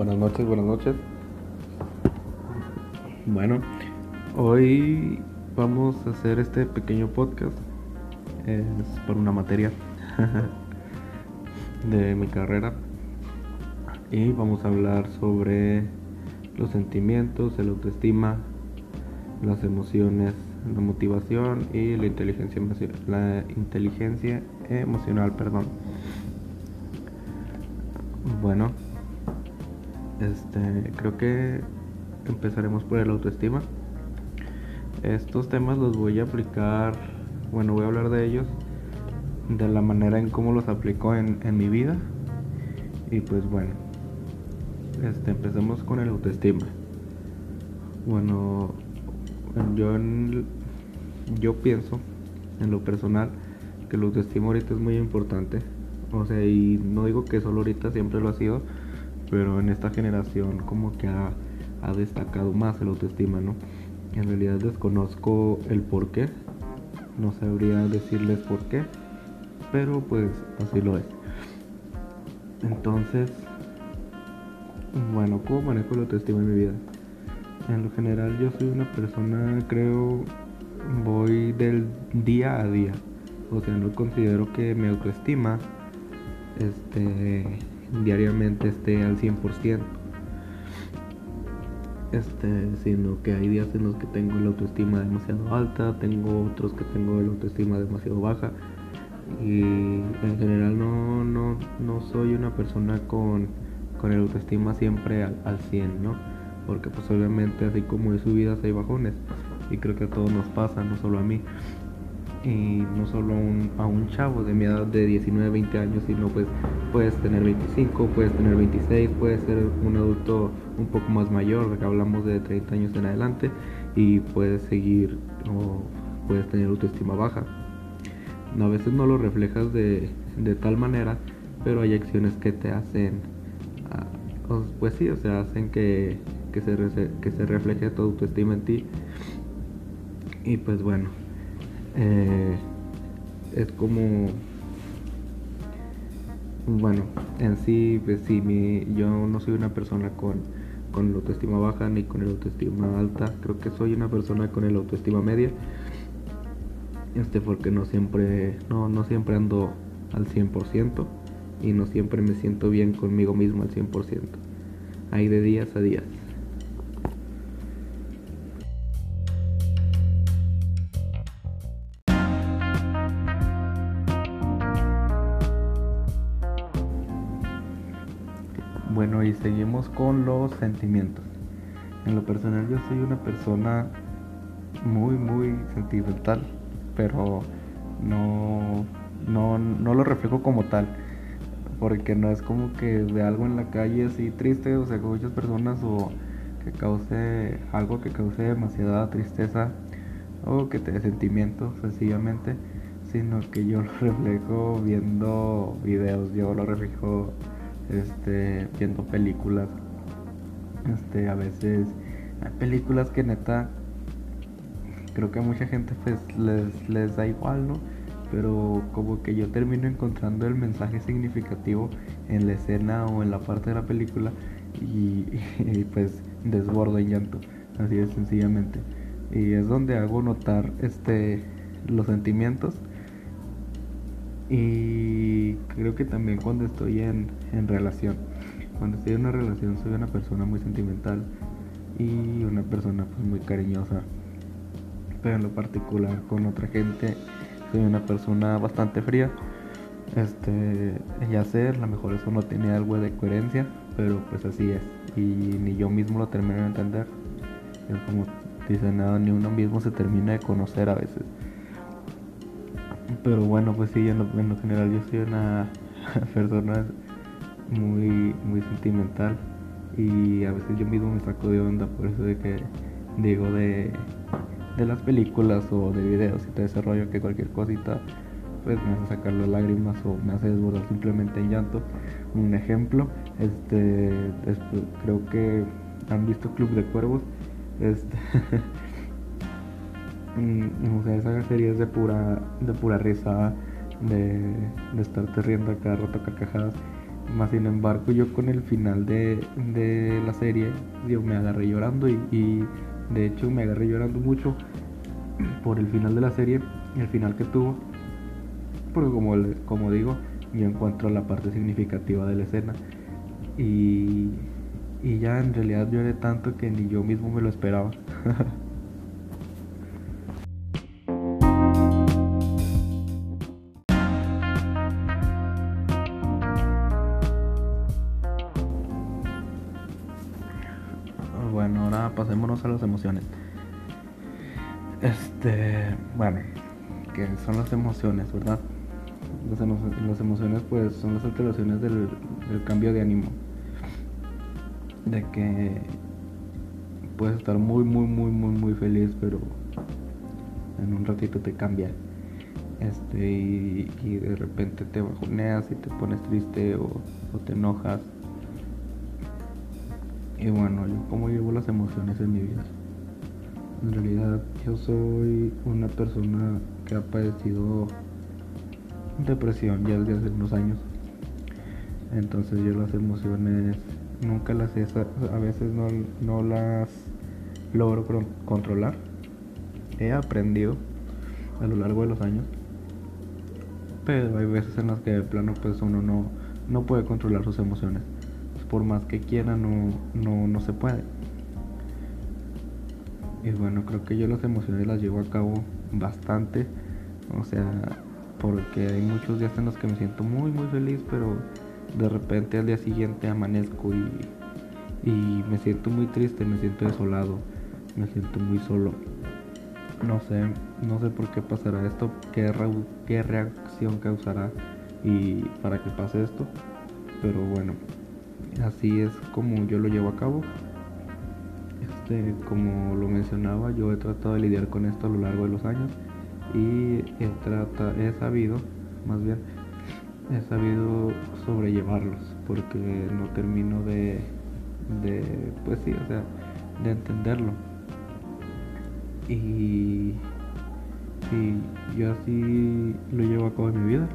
Buenas noches, buenas noches. Bueno, hoy vamos a hacer este pequeño podcast. Es por una materia de mi carrera. Y vamos a hablar sobre los sentimientos, el autoestima, las emociones, la motivación y la inteligencia, la inteligencia emocional, perdón. Bueno, este, creo que empezaremos por el autoestima. Estos temas los voy a aplicar, bueno, voy a hablar de ellos de la manera en cómo los aplico en, en mi vida. Y pues bueno, este, empecemos con el autoestima. Bueno, yo, yo pienso en lo personal que el autoestima ahorita es muy importante. O sea, y no digo que solo ahorita siempre lo ha sido, pero en esta generación como que ha, destacado más el autoestima, ¿no? En realidad desconozco el por qué, no sabría decirles por qué, pero pues así lo es. Entonces, bueno, ¿cómo manejo el autoestima en mi vida? En lo general yo soy una persona, creo, voy del día a día. O sea, no considero que mi autoestima este, diariamente esté al 100%. Este, sino que hay días en los que tengo la autoestima demasiado alta, tengo otros que tengo la autoestima demasiado baja y en general no, no, no soy una persona con, con el autoestima siempre al, al 100, ¿no? Porque pues obviamente así como hay subidas hay bajones y creo que a todos nos pasa, no solo a mí y no solo a un, chavo de mi edad de 19, 20 años, sino pues puedes tener 25, puedes tener 26, puedes ser un adulto un poco más mayor, que hablamos de 30 años en adelante, y puedes seguir o puedes tener autoestima baja. a veces no lo reflejas de, de tal manera, pero hay acciones que te hacen, ah, pues sí, o sea, hacen que, que, se, que se refleje tu autoestima en ti. Y pues bueno, eh, es como bueno en sí pues sí mi, yo no soy una persona con con la autoestima baja ni con el autoestima alta. Creo que soy una persona con el autoestima media. Este porque no siempre no, no siempre ando al 100% y no siempre me siento bien conmigo mismo al 100% hay de días a días Bueno, y seguimos con los sentimientos. En lo personal yo soy una persona muy, muy sentimental, pero no, no, no lo reflejo como tal. Porque no es como que de algo en la calle así triste, o sea, con muchas personas, o que cause algo que cause demasiada tristeza, o que te dé sentimientos, sencillamente, sino que yo lo reflejo viendo videos, yo lo reflejo este, viendo películas. Este, a veces hay películas que neta creo que a mucha gente pues les, da igual, ¿no? Pero como que yo termino encontrando el mensaje significativo en la escena o en la parte de la película y, pues desbordo en llanto, así de sencillamente. Y es donde hago notar este los sentimientos y creo que también cuando estoy en, relación, cuando estoy en una relación soy una persona muy sentimental y una persona pues muy cariñosa. Pero en lo particular con otra gente soy una persona bastante fría. Este, ya sé, a lo mejor eso no tiene algo de coherencia, pero pues así es. Y ni yo mismo lo termino de entender. Como dice nada, ni uno mismo se termina de conocer a veces. Pero bueno, pues sí, en lo, general yo soy una persona muy, muy sentimental y a veces yo mismo me saco de onda por eso de que digo de, de las películas o de videos y te desarrollo que cualquier cosita pues me hace sacar las lágrimas o me hace desbordar simplemente en llanto. Un ejemplo, este, creo que han visto Club de Cuervos, este Mm, o sea, esa serie es de pura, de pura risa, de, de estarte riendo a cada rato carcajadas. Más sin embargo, yo con el final de, de la serie, yo me agarré llorando y, y, de hecho me agarré llorando mucho por el final de la serie, el final que tuvo. Porque como, como digo, yo encuentro la parte significativa de la escena. Y, y ya en realidad lloré tanto que ni yo mismo me lo esperaba. Este, bueno, que son las emociones, ¿verdad? Las, emociones pues son las alteraciones del, cambio de ánimo. De que puedes estar muy, muy, muy, muy, muy feliz, pero en un ratito te cambia. Este, y, de repente te bajoneas y te pones triste o, o te enojas. Y bueno, yo cómo llevo las emociones en mi vida. En realidad yo soy una persona que ha padecido depresión ya desde hace unos años. Entonces yo las emociones nunca las he, a veces no, no las logro controlar. He aprendido a lo largo de los años. Pero hay veces en las que de plano pues uno no, no puede controlar sus emociones. por más que quiera no, no, no se puede. Y bueno, creo que yo las emociones las llevo a cabo bastante. O sea, porque hay muchos días en los que me siento muy, muy feliz, pero de repente al día siguiente amanezco y, y me siento muy triste, me siento desolado, me siento muy solo. No sé, no sé por qué pasará esto, qué, qué reacción causará y para que pase esto. Pero bueno, así es como yo lo llevo a cabo. Este, como lo mencionaba, yo he tratado de lidiar con esto a lo largo de los años y he, trata, he sabido, más bien, he sabido sobrellevarlos porque no termino de, de pues sí, o sea, de entenderlo. Y, y yo así lo llevo a cabo en mi vida.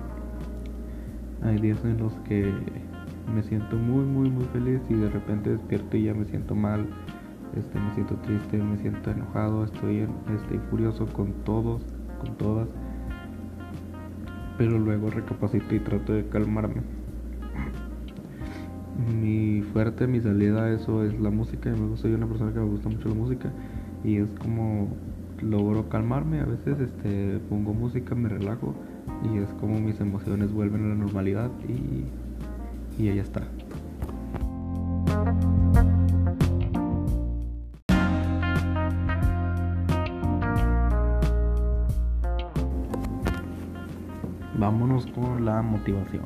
Hay días en los que me siento muy, muy, muy feliz y de repente despierto y ya me siento mal este, me siento triste, me siento enojado, estoy, estoy furioso con todos, con todas. Pero luego recapacito y trato de calmarme. Mi fuerte, mi salida a eso es la música. Yo soy una persona que me gusta mucho la música y es como logro calmarme. A veces este, pongo música, me relajo y es como mis emociones vuelven a la normalidad y, y ya está. La motivación.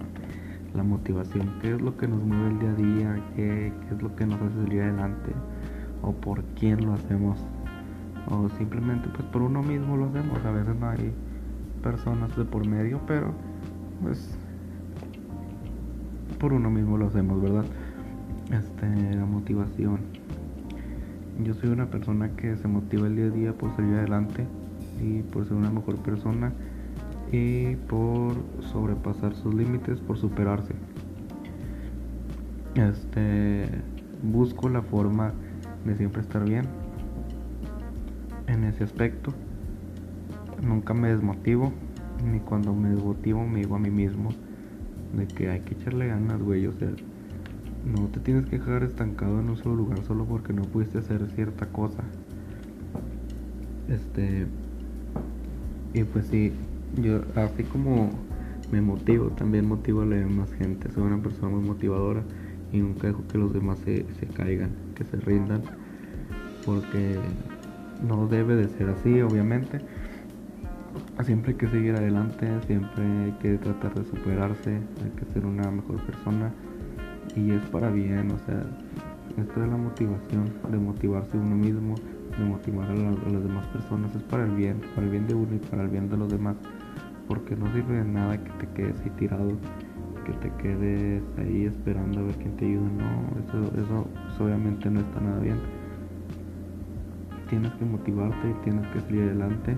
La motivación, ¿qué es lo que nos mueve el día a día? ¿Qué, es lo que nos hace salir adelante? ¿O por quién lo hacemos? O simplemente pues por uno mismo lo hacemos. A veces no hay personas de por medio, pero pues por uno mismo lo hacemos, ¿verdad? Este, la motivación. Yo soy una persona que se motiva el día a día por salir adelante y por ser una mejor persona y por sobrepasar sus límites, por superarse. Este, busco la forma de siempre estar bien en ese aspecto. Nunca me desmotivo, ni cuando me desmotivo me digo a mí mismo de que hay que echarle ganas, güey. O sea, no te tienes que dejar estancado en un solo lugar solo porque no pudiste hacer cierta cosa. Este, y pues sí, yo así como me motivo, también motivo a la demás gente. Soy una persona muy motivadora y nunca dejo que los demás se, se caigan, que se rindan, porque no debe de ser así, obviamente. Siempre hay que seguir adelante, siempre hay que tratar de superarse, hay que ser una mejor persona y es para bien, o sea, esto de la motivación, de motivarse uno mismo, de motivar a, a las demás personas, es para el bien, para el bien de uno y para el bien de los demás porque no sirve de nada que te quedes ahí tirado, que te quedes ahí esperando a ver quién te ayuda. No, eso, eso, obviamente no está nada bien. Tienes que motivarte, tienes que salir adelante,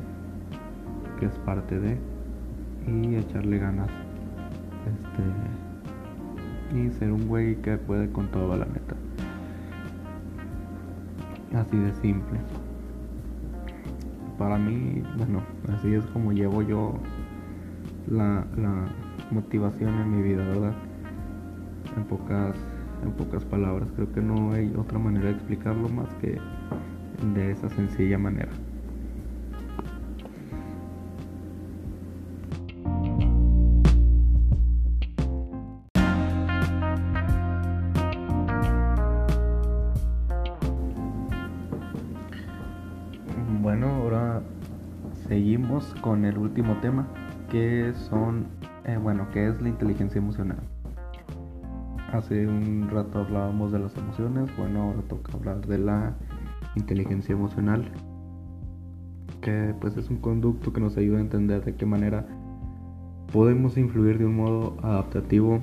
que es parte de, y echarle ganas. Este, y ser un güey que puede con todo, la neta. Así de simple. Para mí, bueno, así es como llevo yo la, motivación en mi vida, ¿verdad? En pocas, en pocas palabras. Creo que no hay otra manera de explicarlo más que de esa sencilla manera. Bueno, ahora seguimos con el último tema, que son, eh, bueno, que es la inteligencia emocional. Hace un rato hablábamos de las emociones, bueno, ahora toca hablar de la inteligencia emocional, que pues es un conducto que nos ayuda a entender de qué manera podemos influir de un modo adaptativo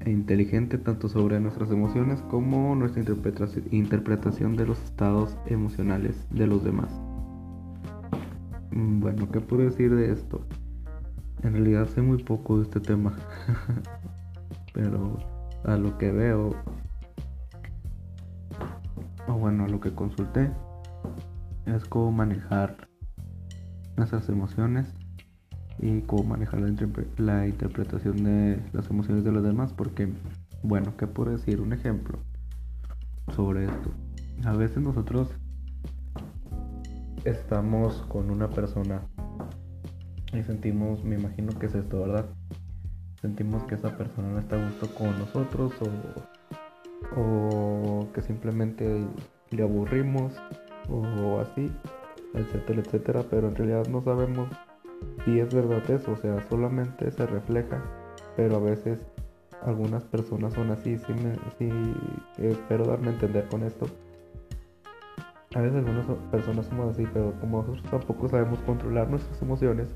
e inteligente tanto sobre nuestras emociones como nuestra interpretación de los estados emocionales de los demás. Mm, bueno, ¿qué puedo decir de esto? En realidad sé muy poco de este tema, pero a lo que veo, o bueno, a lo que consulté, es cómo manejar nuestras emociones y cómo manejar la, la, interpretación de las emociones de los demás. Porque, bueno, ¿qué puedo decir? Un ejemplo sobre esto. A veces nosotros estamos con una persona y sentimos, me imagino que es esto, ¿verdad? Sentimos que esa persona no está a gusto con nosotros o, o que simplemente le aburrimos o así, etcétera, etcétera, pero en realidad no sabemos si es verdad eso, o sea, solamente se refleja, pero a veces algunas personas son así, sí, me, sí espero darme a entender con esto a veces algunas personas somos así, pero como nosotros tampoco sabemos controlar nuestras emociones,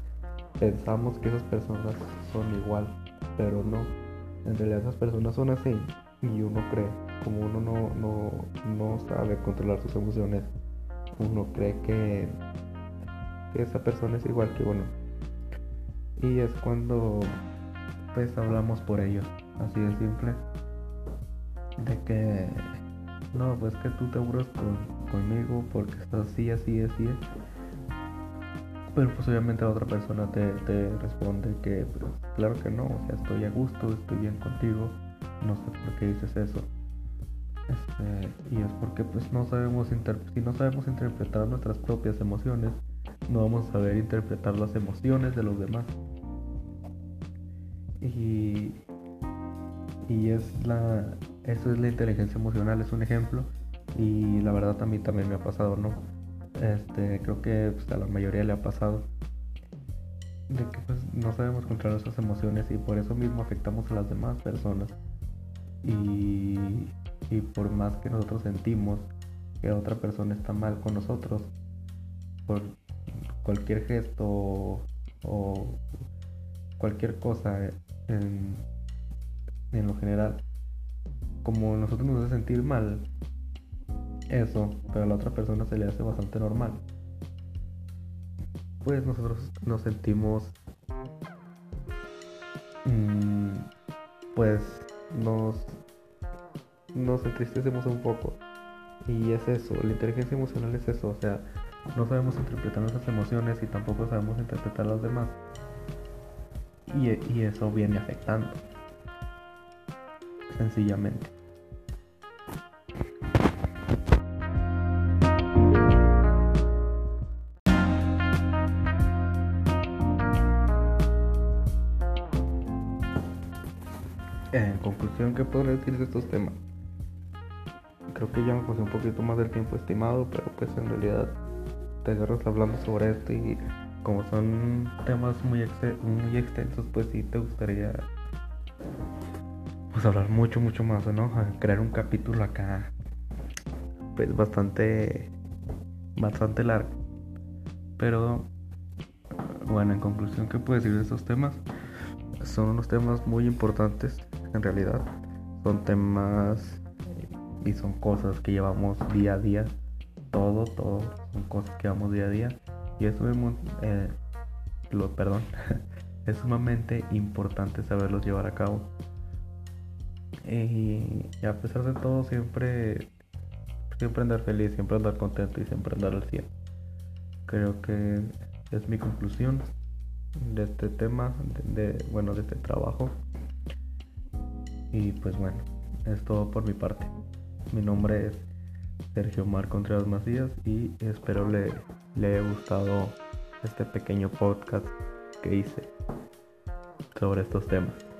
pensamos que esas personas son igual, pero no. En realidad esas personas son así y uno cree, como uno no, no, sabe controlar sus emociones, uno cree que, esa persona es igual que uno. Y es cuando pues hablamos por ello, así de simple, de que no, pues que tú te aburres conmigo porque estás así, así, así. Pero pues obviamente la otra persona te, responde que pues, claro que no, o sea, estoy a gusto, estoy bien contigo, no sé por qué dices eso. Este, y es porque pues no sabemos si no sabemos interpretar nuestras propias emociones, no vamos a saber interpretar las emociones de los demás. Y, y es la, eso es la inteligencia emocional, es un ejemplo. Y la verdad a mí también me ha pasado, ¿no? Este, creo que pues, a la mayoría le ha pasado. De que pues, no sabemos controlar nuestras emociones y por eso mismo afectamos a las demás personas. Y, y por más que nosotros sentimos que otra persona está mal con nosotros, por cualquier gesto o cualquier cosa en, en lo general, como nosotros nos hace sentir mal eso, pero a la otra persona se le hace bastante normal, pues nosotros nos sentimos, mm, pues nos, nos entristecemos un poco. Y es eso, la inteligencia emocional es eso, o sea, no sabemos interpretar nuestras emociones y tampoco sabemos interpretar las demás. Y, y eso viene afectando sencillamente. En conclusión, ¿qué puedo decir de estos temas? Creo que ya me puse un poquito más del tiempo estimado, pero pues en realidad te agarras hablando sobre esto y como son temas muy, muy extensos, pues sí te gustaría pues hablar mucho, mucho más, ¿no? crear un capítulo acá, pues bastante, bastante largo. Pero, bueno, en conclusión, ¿qué puedo decir de estos temas? Son unos temas muy importantes, en realidad. Son temas y son cosas que llevamos día a día. Todo, todo, son cosas que llevamos día a día. Y eso es, eh, lo, perdón, es sumamente importante saberlos llevar a cabo Y, a pesar de todo, siempre, siempre andar feliz, siempre andar contento y siempre andar al 100. Creo que es mi conclusión de este tema, de, bueno, de este trabajo. Y pues bueno, es todo por mi parte. Mi nombre es Sergio Mar Contreras Macías y espero le, le haya gustado este pequeño podcast que hice sobre estos temas.